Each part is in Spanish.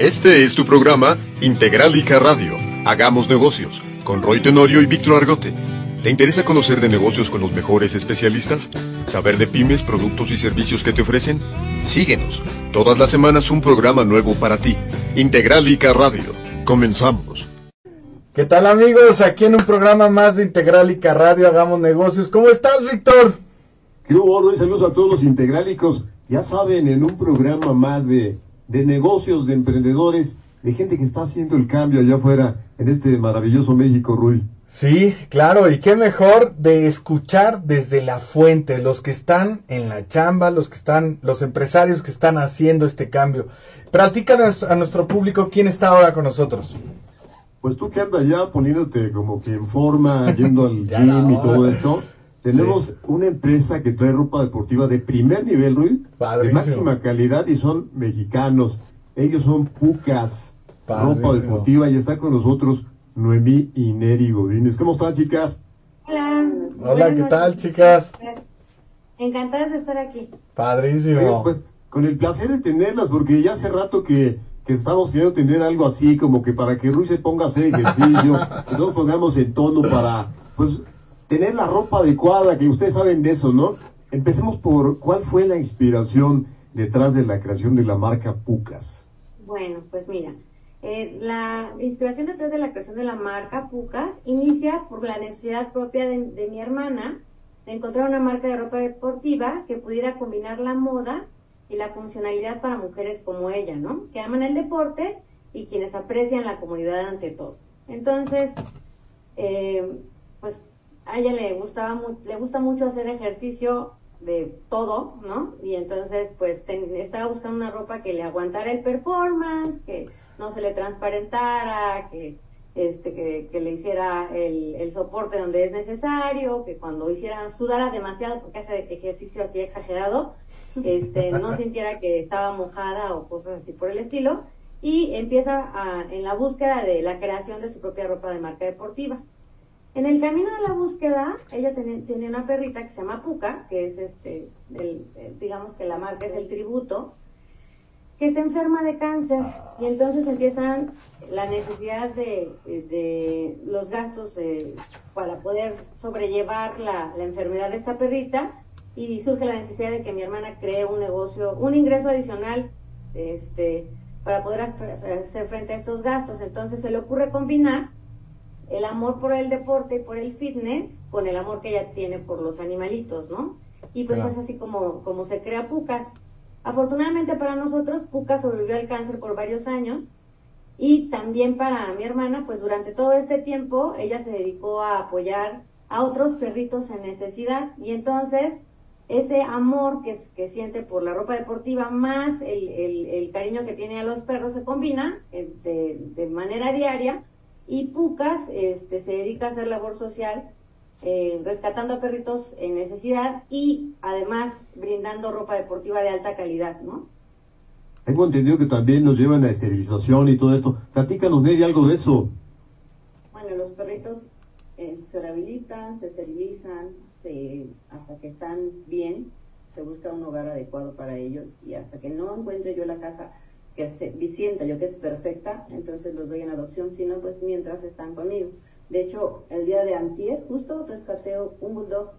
Este es tu programa Integralica Radio. Hagamos negocios con Roy Tenorio y Víctor Argote. ¿Te interesa conocer de negocios con los mejores especialistas? ¿Saber de pymes, productos y servicios que te ofrecen? Síguenos. Todas las semanas un programa nuevo para ti. Integralica Radio. Comenzamos. ¿Qué tal amigos? Aquí en un programa más de Integralica Radio Hagamos Negocios. ¿Cómo estás, Víctor? ¿Qué hubo? Saludos a todos los integrálicos. Ya saben, en un programa más de de negocios, de emprendedores, de gente que está haciendo el cambio allá afuera en este maravilloso México, Rui. Sí, claro, y qué mejor de escuchar desde la fuente, los que están en la chamba, los que están, los empresarios que están haciendo este cambio. Platícanos a nuestro público quién está ahora con nosotros. Pues tú que andas ya poniéndote como que en forma, yendo al gym y todo esto, tenemos una empresa que trae ropa deportiva de primer nivel, Rui, de máxima calidad y son mexicanos. Ellos son Pucas, ropa deportiva y está con nosotros Noemí y Neri Godínez. ¿Cómo están, chicas? Hola. Hola, ¿qué tal, chicas? Encantadas de estar aquí. Padrísimo. pues, con el placer de tenerlas, porque ya hace rato que, que estamos queriendo tener algo así, como que para que Rui se ponga a hacer ejercicio, que nos pongamos en tono para, pues, tener la ropa adecuada, que ustedes saben de eso, ¿no? Empecemos por cuál fue la inspiración detrás de la creación de la marca Pucas. Bueno, pues mira, eh, la inspiración detrás de la creación de la marca Pucas inicia por la necesidad propia de, mi hermana de encontrar una marca de ropa deportiva que pudiera combinar la moda y la funcionalidad para mujeres como ella, ¿no? Que aman el deporte y quienes aprecian la comunidad ante todo. Entonces, eh, pues a ella le gustaba le gusta mucho hacer ejercicio de todo, ¿no? Y entonces, pues, estaba buscando una ropa que le aguantara el performance, que no se le transparentara, que, este, que, le hiciera el, el, soporte donde es necesario, que cuando hiciera, sudara demasiado porque hace ejercicio así exagerado, este, no sintiera que estaba mojada o cosas así por el estilo, y empieza a, en la búsqueda de la creación de su propia ropa de marca deportiva. En el camino de la búsqueda, ella tiene, una perrita que se llama Puka, que es este, el, eh, digamos que la marca es el tributo, que se enferma de cáncer y entonces empiezan la necesidad de, los gastos eh, para poder sobrellevar la, la, enfermedad de esta perrita y surge la necesidad de que mi hermana cree un negocio, un ingreso adicional este, para poder hacer frente a estos gastos. Entonces se le ocurre combinar el amor por el deporte y por el fitness con el amor que ella tiene por los animalitos, ¿no? Y pues es así como, como se crea Pucas. Afortunadamente para nosotros, Pucas sobrevivió al cáncer por varios años y también para mi hermana, pues durante todo este tiempo ella se dedicó a apoyar a otros perritos en necesidad y entonces ese amor que, que siente por la ropa deportiva más el, el, cariño que tiene a los perros se combina eh, de, de manera diaria y Pucas este, se dedica a hacer labor social eh, rescatando a perritos en necesidad y además brindando ropa deportiva de alta calidad, ¿no? Tengo entendido que también nos llevan a esterilización y todo esto. Platícanos, Neri, algo de eso. Bueno, los perritos eh, se rehabilitan, se esterilizan, hasta que están bien, se busca un hogar adecuado para ellos y hasta que no encuentre yo la casa que se sienta yo que es perfecta, entonces los doy en adopción, si no, pues mientras están conmigo. De hecho, el día de antier, justo rescaté un bulldog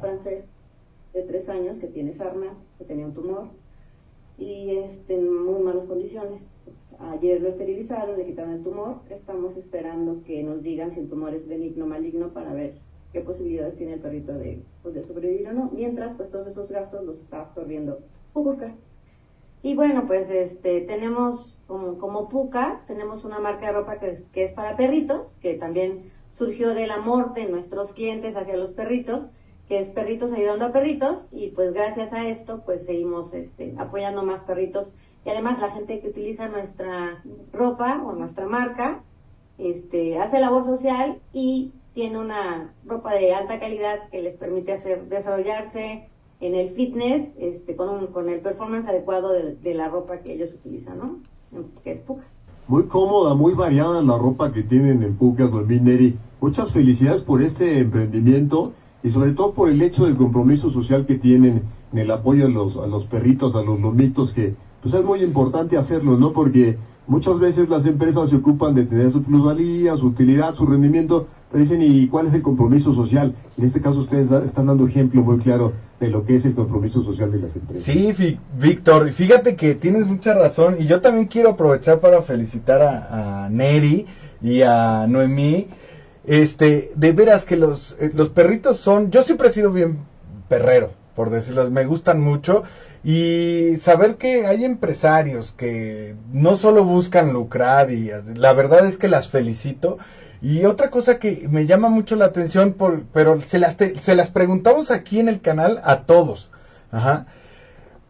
francés de tres años que tiene sarna, que tenía un tumor y este, en muy malas condiciones. ayer lo esterilizaron, le quitaron el tumor, estamos esperando que nos digan si el tumor es benigno o maligno para ver qué posibilidades tiene el perrito de, pues, de sobrevivir o no. Mientras, pues todos esos gastos los está absorbiendo. Y bueno, pues este tenemos como, como Pucas, tenemos una marca de ropa que es, que es para perritos, que también surgió del amor de nuestros clientes hacia los perritos, que es perritos ayudando a perritos, y pues gracias a esto pues seguimos este, apoyando más perritos. Y además la gente que utiliza nuestra ropa o nuestra marca, este, hace labor social y tiene una ropa de alta calidad que les permite hacer desarrollarse, en el fitness este, con, con el performance adecuado de, la ropa que ellos utilizan, ¿no? Que es Pucas. Muy cómoda, muy variada la ropa que tienen en Pucas, Neri. Muchas felicidades por este emprendimiento y sobre todo por el hecho del compromiso social que tienen en el apoyo a los, a los perritos, a los lomitos, que pues es muy importante hacerlo, ¿no? Porque muchas veces las empresas se ocupan de tener su plusvalía, su utilidad, su rendimiento, pero dicen, ¿y cuál es el compromiso social? En este caso ustedes están dando ejemplo muy claro de lo que es el compromiso social de las empresas. Sí, Víctor, fíjate que tienes mucha razón y yo también quiero aprovechar para felicitar a, a Neri y a Noemí. Este, de veras que los, eh, los perritos son, yo siempre he sido bien perrero, por decirlo, me gustan mucho y saber que hay empresarios que no solo buscan lucrar y la verdad es que las felicito. Y otra cosa que me llama mucho la atención, por, pero se las, se las preguntamos aquí en el canal a todos. Ajá.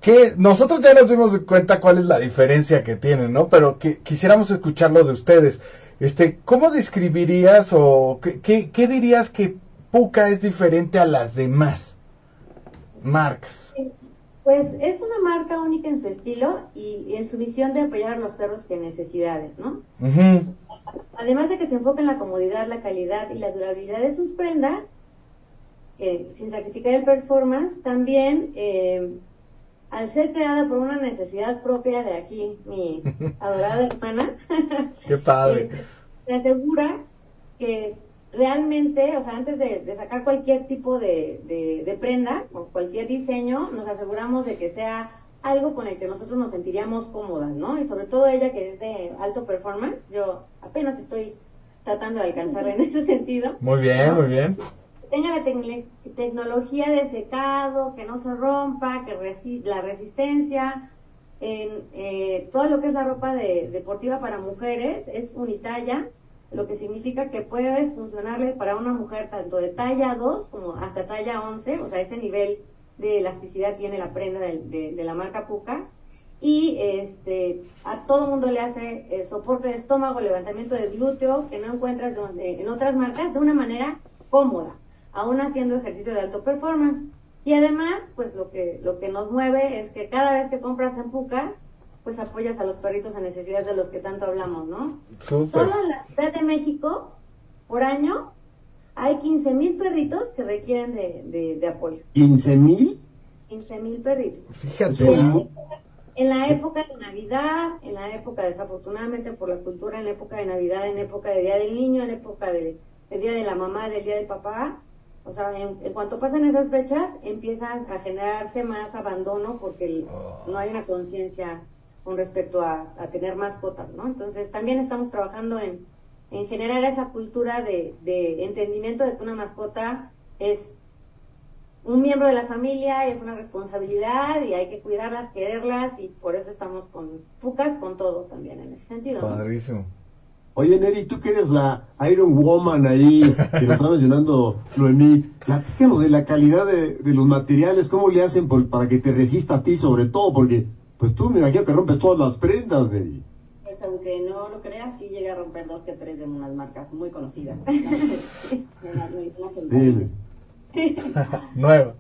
Que nosotros ya nos dimos cuenta cuál es la diferencia que tienen, ¿no? Pero que quisiéramos escucharlo de ustedes. Este, ¿cómo describirías o qué, qué dirías que Puka es diferente a las demás marcas? Pues es una marca única en su estilo y en su visión de apoyar a los perros que necesidades, ¿no? Además de que se enfoca en la comodidad, la calidad y la durabilidad de sus prendas, sin sacrificar el performance, también eh, al ser creada por una necesidad propia de aquí, mi adorada hermana, Qué padre. se asegura que realmente, o sea, antes de, sacar cualquier tipo de, de, prenda o cualquier diseño, nos aseguramos de que sea algo con el que nosotros nos sentiríamos cómodas, ¿no? Y sobre todo ella que es de alto performance, yo apenas estoy tratando de alcanzarla en ese sentido. Muy bien, muy bien. Que tenga la tecnología de secado, que no se rompa, que la resistencia, en eh, todo lo que es la ropa de, deportiva para mujeres es unitalla, lo que significa que puede funcionarle para una mujer tanto de talla 2 como hasta talla 11, o sea, ese nivel de elasticidad tiene la prenda de, la marca Pucas. Y este, a todo mundo le hace el soporte de estómago, levantamiento de glúteo, que no encuentras en otras marcas de una manera cómoda, aún haciendo ejercicio de alto performance. Y además, pues lo que, lo que nos mueve es que cada vez que compras en Pucas, pues apoyas a los perritos a necesidades de los que tanto hablamos, ¿no? Solo en la Ciudad de México, por año, hay 15 mil perritos que requieren de, de, apoyo. ¿15 mil? 15 mil perritos. Fíjate. En la, época de Navidad, en la época, desafortunadamente por la cultura, en la época de Navidad, en época de Día del Niño, en época de, Día de la Mamá, del Día del Papá, o sea, en, cuanto pasan esas fechas, empiezan a generarse más abandono porque no hay una conciencia con respecto a, tener mascotas, ¿no? Entonces también estamos trabajando en, en generar esa cultura de, de, entendimiento de que una mascota es un miembro de la familia, es una responsabilidad y hay que cuidarlas, quererlas y por eso estamos con Pucas, con todo también en ese sentido. Padrísimo. Oye, Neri, tú que eres la Iron Woman ahí, que nos está mencionando Noemí, platícanos de la calidad de, de, los materiales, cómo le hacen para que te resista a ti sobre todo, porque pues tú me imagino que rompes todas las prendas de Pues aunque no lo creas, sí llega a romper dos que tres de unas marcas muy conocidas. Nueva.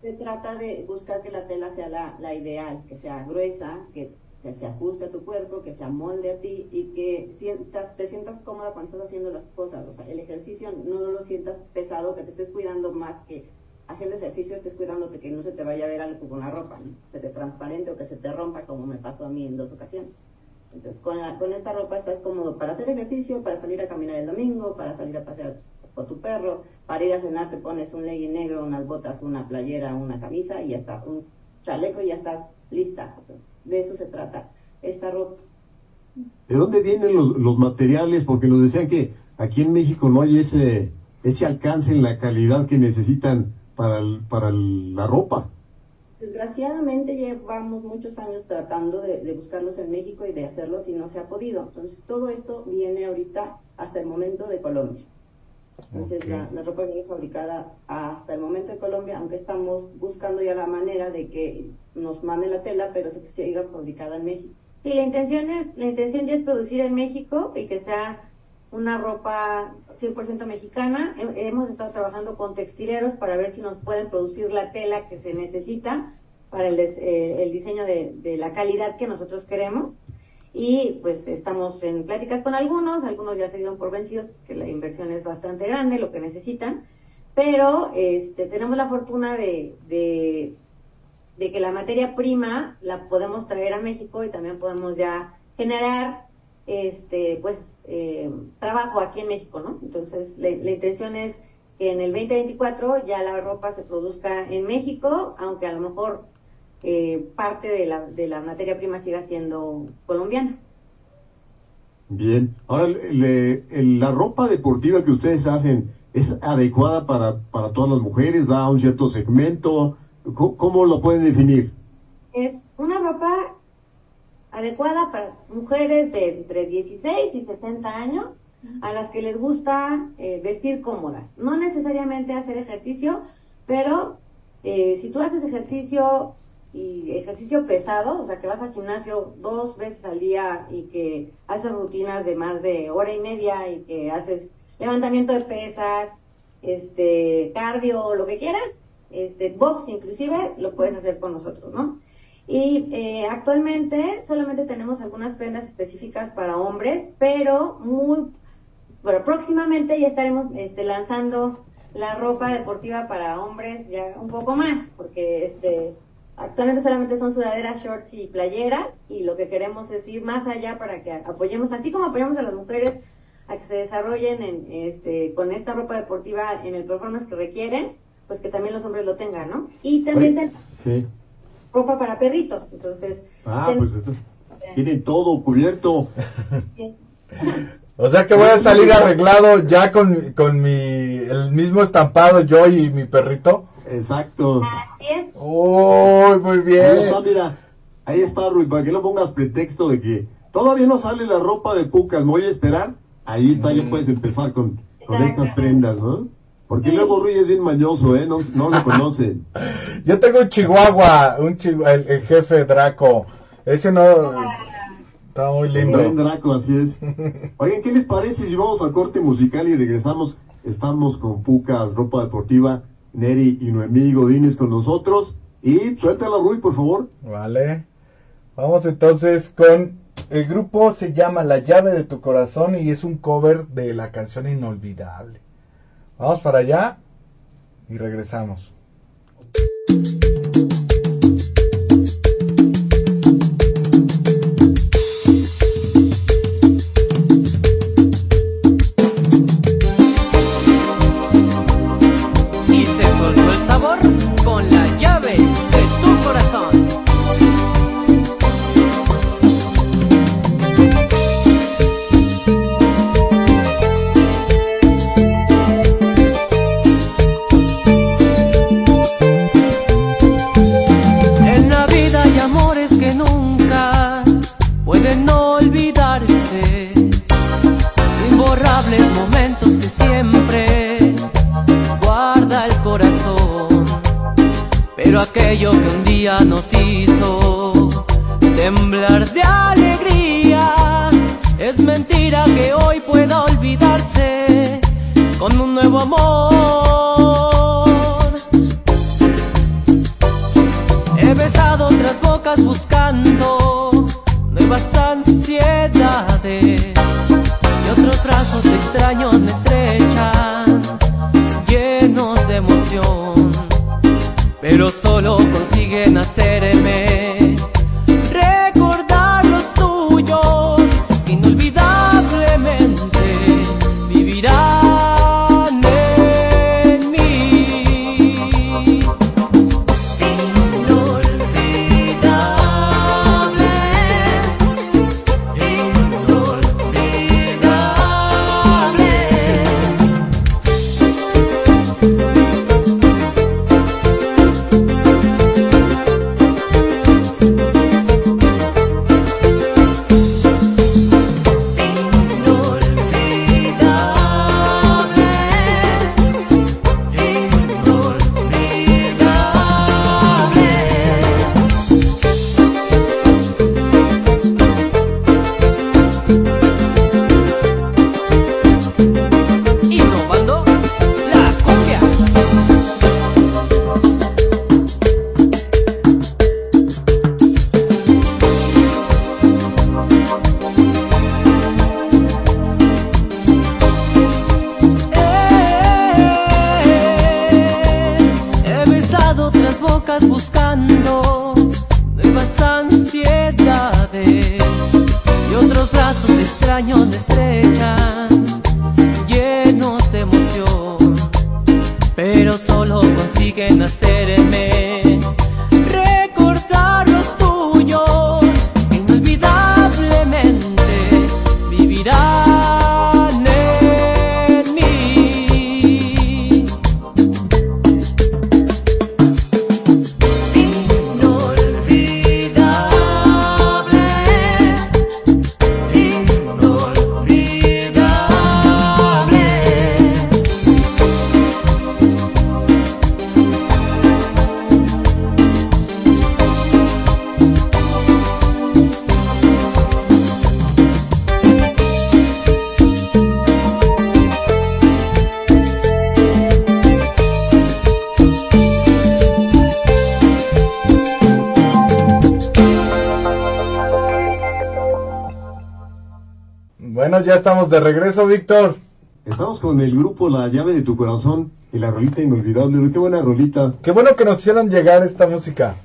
Se trata de buscar que la tela sea la, ideal, que sea gruesa, que, se ajuste a tu cuerpo, que se amolde a ti y que sientas, te sientas cómoda cuando estás haciendo las cosas. O sea, el ejercicio no lo sientas pesado, que te estés cuidando más que haciendo ejercicio estés cuidándote que no se te vaya a ver algo con la ropa, ¿no? se te transparente o que se te rompa como me pasó a mí en dos ocasiones. Entonces con, con esta ropa estás cómodo para hacer ejercicio, para salir a caminar el domingo, para salir a pasear con tu perro, para ir a cenar te pones un legging negro, unas botas, una playera, una camisa y ya está, un chaleco y ya estás lista. de eso se trata esta ropa. ¿De dónde vienen los, los materiales? Porque nos decían que aquí en México no hay ese, ese alcance en la calidad que necesitan para, para la ropa. Desgraciadamente llevamos muchos años tratando de, buscarlos en México y de hacerlos y no se ha podido. Entonces todo esto viene ahorita hasta el momento de Colombia. Entonces la, ropa viene fabricada hasta el momento de Colombia, aunque estamos buscando ya la manera de que nos mande la tela, pero se siga fabricada en México. Sí, la intención es, la intención ya es producir en México y que sea una ropa 100% mexicana. Hemos estado trabajando con textileros para ver si nos pueden producir la tela que se necesita para el, eh, el diseño de, de, la calidad que nosotros queremos. Y pues estamos en pláticas con algunos, algunos ya se dieron por vencidos, que la inversión es bastante grande, lo que necesitan, pero este, tenemos la fortuna de, de, de que la materia prima la podemos traer a México y también podemos ya generar este pues eh, trabajo aquí en México, ¿no? Entonces la, intención es que en el 2024 ya la ropa se produzca en México, aunque a lo mejor eh, parte de la, de la materia prima siga siendo colombiana. Bien, ahora la ropa deportiva que ustedes hacen es adecuada para, para todas las mujeres, va a un cierto segmento, ¿cómo, lo pueden definir? Es adecuada para mujeres de entre 16 y 60 años a las que les gusta eh, vestir cómodas. No necesariamente hacer ejercicio, pero eh, si tú haces ejercicio y ejercicio pesado, o sea que vas al gimnasio dos veces al día y que haces rutinas de más de hora y media y que haces levantamiento de pesas, este, cardio, lo que quieras, este, box inclusive, lo puedes hacer con nosotros, ¿no? Y eh, actualmente solamente tenemos algunas prendas específicas para hombres, pero muy, bueno, próximamente ya estaremos este, lanzando la ropa deportiva para hombres ya un poco más, porque este, actualmente solamente son sudaderas, shorts y playeras, y lo que queremos es ir más allá para que apoyemos, así como apoyamos a las mujeres a que se desarrollen en, este, con esta ropa deportiva en el performance que requieren, pues que también los hombres lo tengan, ¿no? Y también sí ropa para perritos. Entonces. Ah, pues esto. Tienen todo cubierto. o sea que voy a salir arreglado ya con, con mi, el mismo estampado yo y mi perrito. Exacto. Así es. Oh, muy bien. Ahí está, mira. Ahí está, Rui, para que no pongas pretexto de que todavía no sale la ropa de Pucas, me voy a esperar. Ahí está, ya mm. puedes empezar con, con estas prendas, ¿no? Porque luego Rui es bien mañoso, ¿eh? No, no lo conocen. Yo tengo un chihuahua, un el, jefe Draco. Ese no... Está muy lindo. Buen Draco, así es. Oigan, ¿qué les parece si vamos al corte musical y regresamos? Estamos con Pucas, Ropa Deportiva, Neri y Noemí Godínez con nosotros. Y suéltala, Rui, por favor. Vale. Vamos entonces con... El grupo se llama La llave de tu corazón y es un cover de la canción Inolvidable. Vamos para allá y regresamos. Bueno, ya estamos de regreso, Víctor. Estamos con el grupo La llave de tu corazón y la rolita inolvidable. Qué buena rolita. Qué bueno que nos hicieron llegar esta música.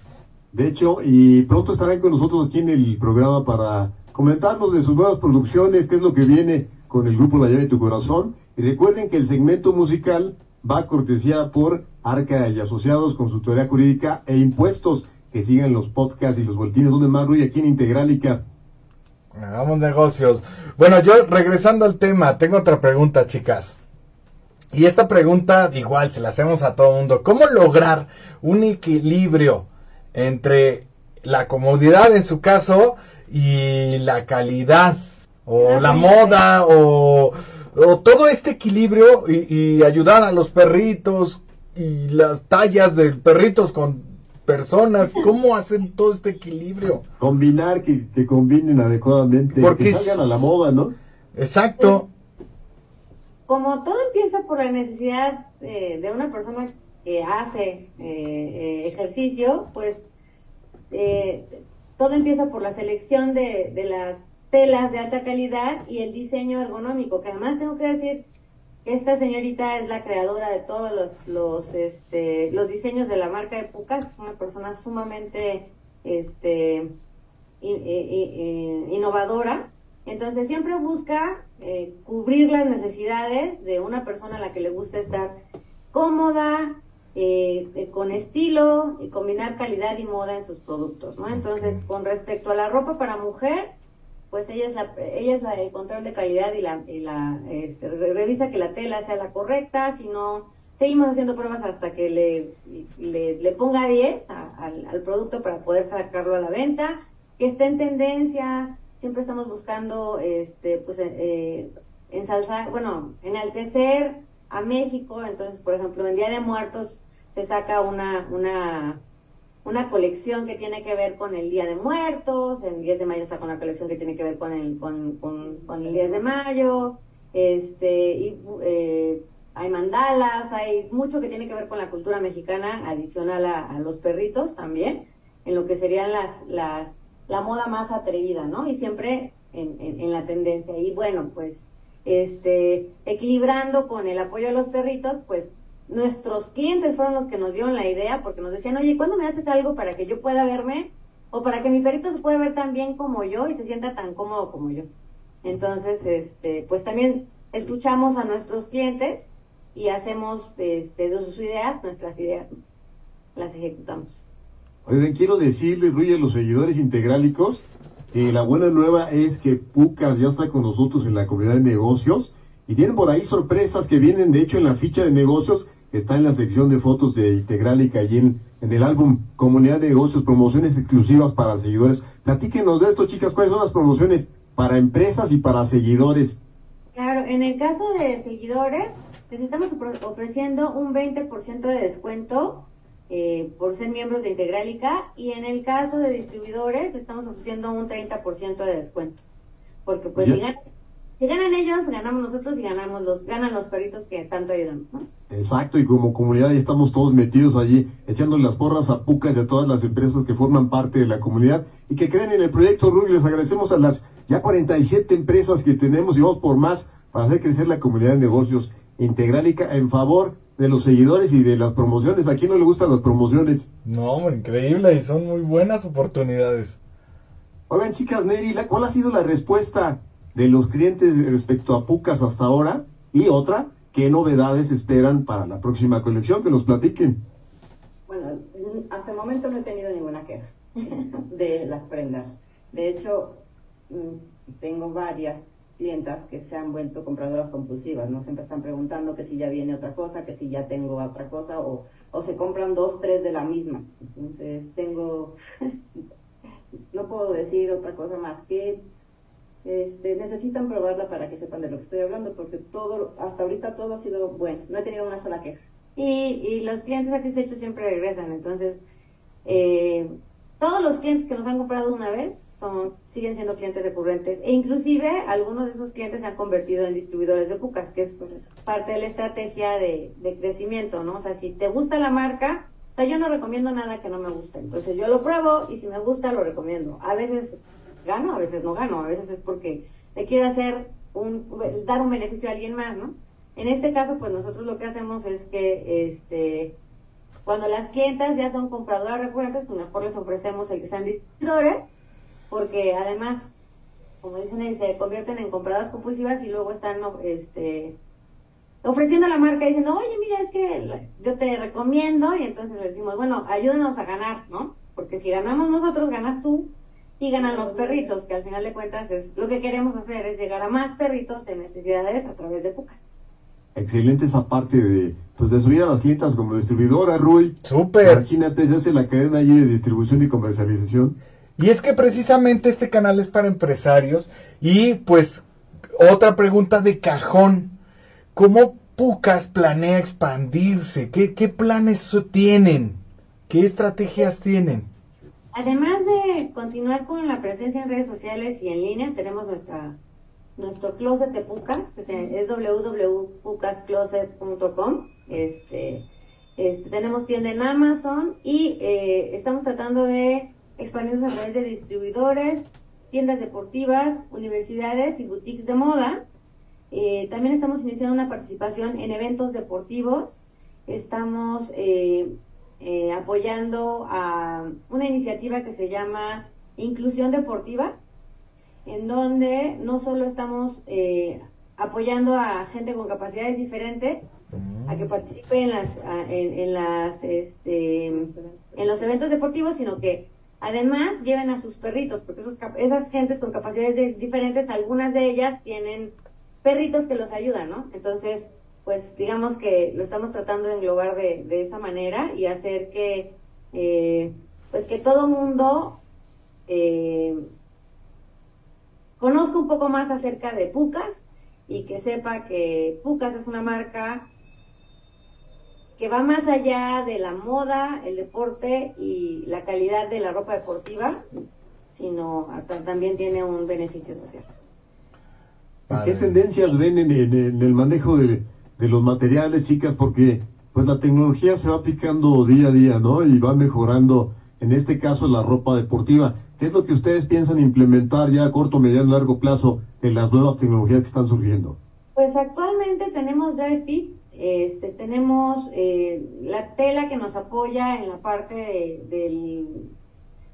De hecho, y pronto estarán con nosotros aquí en el programa para comentarnos de sus nuevas producciones, qué es lo que viene con el grupo La llave de tu corazón. Y recuerden que el segmento musical va a cortesía por Arca y Asociados, Consultoría Jurídica e Impuestos. Que sigan los podcasts y los boletines donde más ruido aquí en Integralica. Hagamos negocios. Bueno, yo regresando al tema, tengo otra pregunta, chicas. Y esta pregunta igual se la hacemos a todo mundo. ¿Cómo lograr un equilibrio entre la comodidad en su caso y la calidad o la moda o, todo este equilibrio y, ayudar a los perritos y las tallas de perritos con personas, ¿cómo hacen todo este equilibrio? Combinar, que, que combinen adecuadamente, Porque que salgan a la moda, ¿no? Exacto. Como todo empieza por la necesidad eh, de una persona que hace eh, eh, ejercicio, pues todo empieza por la selección de, de las telas de alta calidad y el diseño ergonómico, que además tengo que decir esta señorita es la creadora de todos los, los, este, los diseños de la marca de Pucas, una persona sumamente este, innovadora. Entonces siempre busca eh, cubrir las necesidades de una persona a la que le gusta estar cómoda, eh, eh, con estilo y combinar calidad y moda en sus productos, ¿no? Entonces, con respecto a la ropa para mujer, pues ella es la, ella es la, el control de calidad y la, y la este, revisa que la tela sea la correcta, si no, seguimos haciendo pruebas hasta que le, le, ponga 10 al, al, producto para poder sacarlo a la venta, que esté en tendencia, siempre estamos buscando, este, pues, eh, ensalzar, bueno, enaltecer a México, entonces, por ejemplo, en Día de Muertos se saca una, una una colección que tiene que ver con el Día de Muertos, en 10 de mayo saca una colección que tiene que ver con el, con, con, el 10 de mayo, este, y, eh, hay mandalas, hay mucho que tiene que ver con la cultura mexicana, adicional a, los perritos también, en lo que serían las, las, la moda más atrevida, ¿no? Y siempre en, en, la tendencia. Y bueno, pues, este, equilibrando con el apoyo a los perritos, pues nuestros clientes fueron los que nos dieron la idea porque nos decían, oye, ¿cuándo me haces algo para que yo pueda verme o para que mi perrito se pueda ver tan bien como yo y se sienta tan cómodo como yo? Entonces, este, pues también escuchamos a nuestros clientes y hacemos este, de sus ideas, nuestras ideas, las ejecutamos. Oigan, quiero decirle, Ruy, a los seguidores integrálicos, que la buena nueva es que Pucas ya está con nosotros en la comunidad de negocios y tienen por ahí sorpresas que vienen, de hecho, en la ficha de negocios está en la sección de fotos de Integralica y en, en el álbum Comunidad de Negocios, promociones exclusivas para seguidores. Platíquenos de esto, chicas, ¿cuáles son las promociones para empresas y para seguidores? Claro, en el caso de seguidores, les estamos ofreciendo un 20% de descuento eh, por ser miembros de Integralica y en el caso de distribuidores estamos ofreciendo un 30% de descuento. Porque pues si si ganan ellos, ganamos nosotros y ganamos los, ganan los perritos que tanto ayudamos, ¿no? Exacto, y como comunidad ya estamos todos metidos allí, echándole las porras a Pucas y a todas las empresas que forman parte de la comunidad y que creen en el proyecto Rubio. Les agradecemos a las ya 47 empresas que tenemos y vamos por más para hacer crecer la comunidad de negocios integrálica en favor de los seguidores y de las promociones. ¿A quién no le gustan las promociones? No, increíble y son muy buenas oportunidades. Oigan, chicas, Neri, ¿cuál ha sido la respuesta de los clientes respecto a Pucas hasta ahora? Y otra, ¿qué novedades esperan para la próxima colección? Que nos platiquen. Bueno, hasta el momento no he tenido ninguna queja de las prendas. De hecho, mm, tengo varias clientas que se han vuelto compradoras compulsivas, ¿no? Siempre están preguntando que si ya viene otra cosa, que si ya tengo otra cosa, o, o se compran dos, tres de la misma. Entonces, tengo, no puedo decir otra cosa más que este, necesitan probarla para que sepan de lo que estoy hablando, porque todo, hasta ahorita todo ha sido bueno, no he tenido una sola queja. Y, y los clientes satisfechos siempre regresan, entonces, eh, todos los clientes que nos han comprado una vez son, siguen siendo clientes recurrentes, e inclusive algunos de esos clientes se han convertido en distribuidores de Pucas, que es parte de la estrategia de, de crecimiento, ¿no? O sea, si te gusta la marca, o sea, yo no recomiendo nada que no me guste, entonces yo lo pruebo y si me gusta lo recomiendo. A veces gano, a veces no gano, a veces es porque me quiero hacer un, dar un beneficio a alguien más, ¿no? En este caso, pues nosotros lo que hacemos es que, este, cuando las clientas ya son compradoras recurrentes, pues mejor les ofrecemos el que sean distribuidores, porque además, como dicen ahí, se convierten en compradoras compulsivas y luego están, este, ofreciendo la marca diciendo, oye, mira, es que yo te recomiendo, y entonces le decimos, bueno, ayúdanos a ganar, ¿no? Porque si ganamos nosotros, ganas tú, y ganan los perritos, que al final de cuentas es lo que queremos hacer, es llegar a más perritos en necesidades a través de Pucas. Excelente esa parte de, pues de subir a las clientas como distribuidora, Rui. Súper. Imagínate, se hace la cadena allí de distribución y comercialización. Y es que precisamente este canal es para empresarios y pues otra pregunta de cajón. ¿Cómo Pucas planea expandirse? ¿Qué, qué planes tienen? ¿Qué estrategias tienen? Además de continuar con la presencia en redes sociales y en línea, tenemos nuestra nuestro closet de Pucas, que es www.pucascloset.com. Este, este, tenemos tienda en Amazon y eh, estamos tratando de expandirnos a través de distribuidores, tiendas deportivas, universidades y boutiques de moda. Eh, también estamos iniciando una participación en eventos deportivos. Estamos eh, eh, apoyando a una iniciativa que se llama Inclusión Deportiva, en donde no solo estamos eh, apoyando a gente con capacidades diferentes a que participe en las en, las este, en los eventos deportivos sino que además lleven a sus perritos porque esos, esas gentes con capacidades diferentes algunas de ellas tienen perritos que los ayudan no entonces pues digamos que lo estamos tratando de englobar de, de esa manera y hacer que eh, pues que todo mundo eh, conozca un poco más acerca de Pucas y que sepa que Pucas es una marca que va más allá de la moda, el deporte y la calidad de la ropa deportiva, sino también tiene un beneficio social. ¿Qué tendencias ven en, el manejo de, de, los materiales, chicas? Porque pues la tecnología se va aplicando día a día, ¿no? Y va mejorando, en este caso, la ropa deportiva. ¿Qué es lo que ustedes piensan implementar ya a corto, mediano, largo plazo en las nuevas tecnologías que están surgiendo? Pues actualmente tenemos Dry Fit, este, tenemos eh, la tela que nos apoya en la parte de,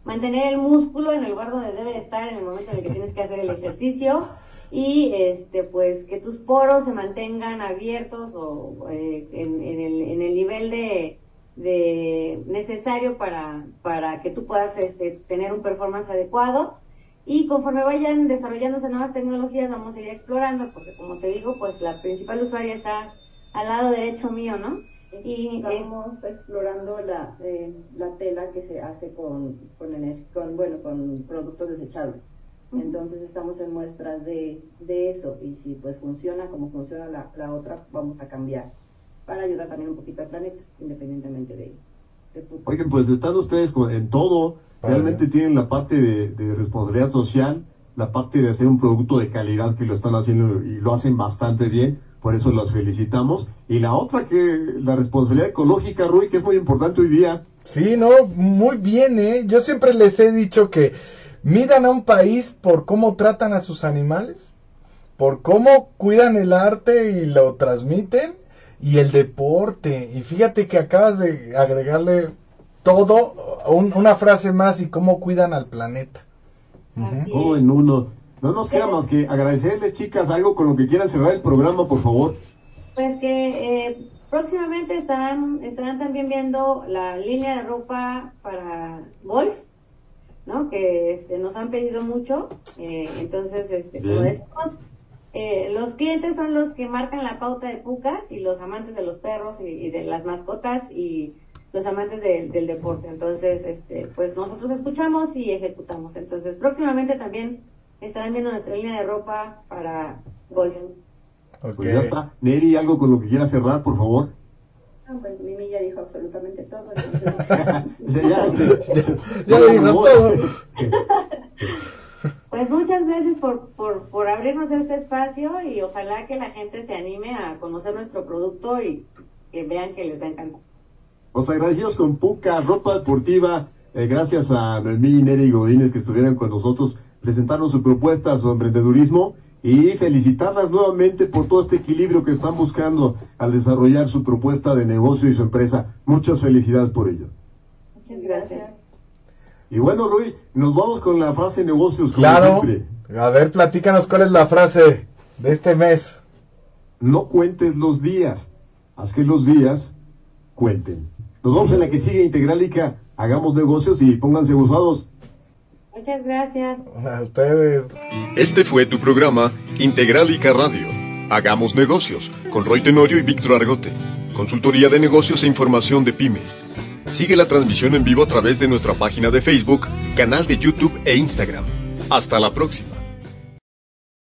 mantener el músculo en el lugar donde debe estar en el momento en el que tienes que hacer el ejercicio y este pues que tus poros se mantengan abiertos o eh, en, el, en el nivel de de necesario para, para que tú puedas este, tener un performance adecuado. Y conforme vayan desarrollándose nuevas tecnologías, vamos a ir explorando, porque como te digo, pues la principal usuaria está al lado derecho mío, ¿no? Y estamos explorando la, eh, la tela que se hace con, con, con, bueno, con productos desechables. Entonces estamos en muestras de, de, eso. Y si pues funciona como funciona la, la otra, vamos a cambiar para ayudar también un poquito al planeta, independientemente de, de Oigan, pues están ustedes en todo, realmente tienen la parte de, responsabilidad social, la parte de hacer un producto de calidad que lo están haciendo y lo hacen bastante bien, por eso los felicitamos. Y la otra que, la responsabilidad ecológica, Rui, que es muy importante hoy día. Sí, no, muy bien, ¿eh? Yo siempre les he dicho que midan a un país por cómo tratan a sus animales, por cómo cuidan el arte y lo transmiten, y el deporte. Y fíjate que acabas de agregarle todo, una frase más y cómo cuidan al planeta. Todo en uno. No nos queda más que agradecerles, chicas, algo con lo que quieran cerrar el programa, por favor. Pues que eh, próximamente estarán, estarán también viendo la línea de ropa para golf, ¿no? Que este, nos han pedido mucho. Eh, entonces, este, como decimos, eh, los clientes son los que marcan la pauta de Pucas y los amantes de los perros y, de las mascotas y los amantes del deporte. Entonces, este, pues nosotros escuchamos y ejecutamos. Entonces, próximamente también estarán viendo nuestra línea de ropa para golf. Pues ya está. Neri, algo con lo que quiera cerrar, por favor. Ah, pues Mimi ya dijo absolutamente todo. ya, ya dijo todo. Pues muchas gracias por, por, por abrirnos este espacio y ojalá que la gente se anime a conocer nuestro producto y que vean que les va a encantar. Pues agradecidos con Puca, ropa deportiva, eh, gracias a Noemí, Neri y Godínez que estuvieron con nosotros, presentaron su propuesta, su emprendedurismo y felicitarlas nuevamente por todo este equilibrio que están buscando al desarrollar su propuesta de negocio y su empresa. Muchas felicidades por ello. Muchas gracias. Y bueno, Luis, nos vamos con la frase negocios. Claro. A ver, platícanos cuál es la frase de este mes. No cuentes los días, haz que los días cuenten. Nos vamos en la que sigue Integralica. Hagamos negocios y pónganse gozados. Muchas gracias. A ustedes. Este fue tu programa Integralica Radio. Hagamos negocios con Roy Tenorio y Víctor Argote. Consultoría de negocios e información de pymes. Sigue la transmisión en vivo a través de nuestra página de Facebook, canal de YouTube e Instagram. Hasta la próxima.